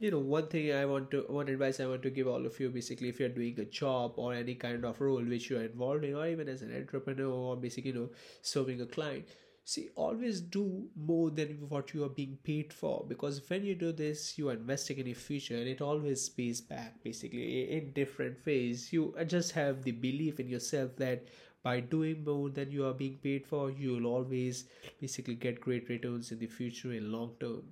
you know one thing i want to one advice i want to give all of you basically if you're doing a job or any kind of role which you're involved in or even as an entrepreneur or basically you know serving a client see always do more than what you are being paid for. Because when you do this you are investing in your future and it always pays back basically in different ways. You just have the belief in yourself that by doing more than you are being paid for you'll always basically get great returns in the future in long term.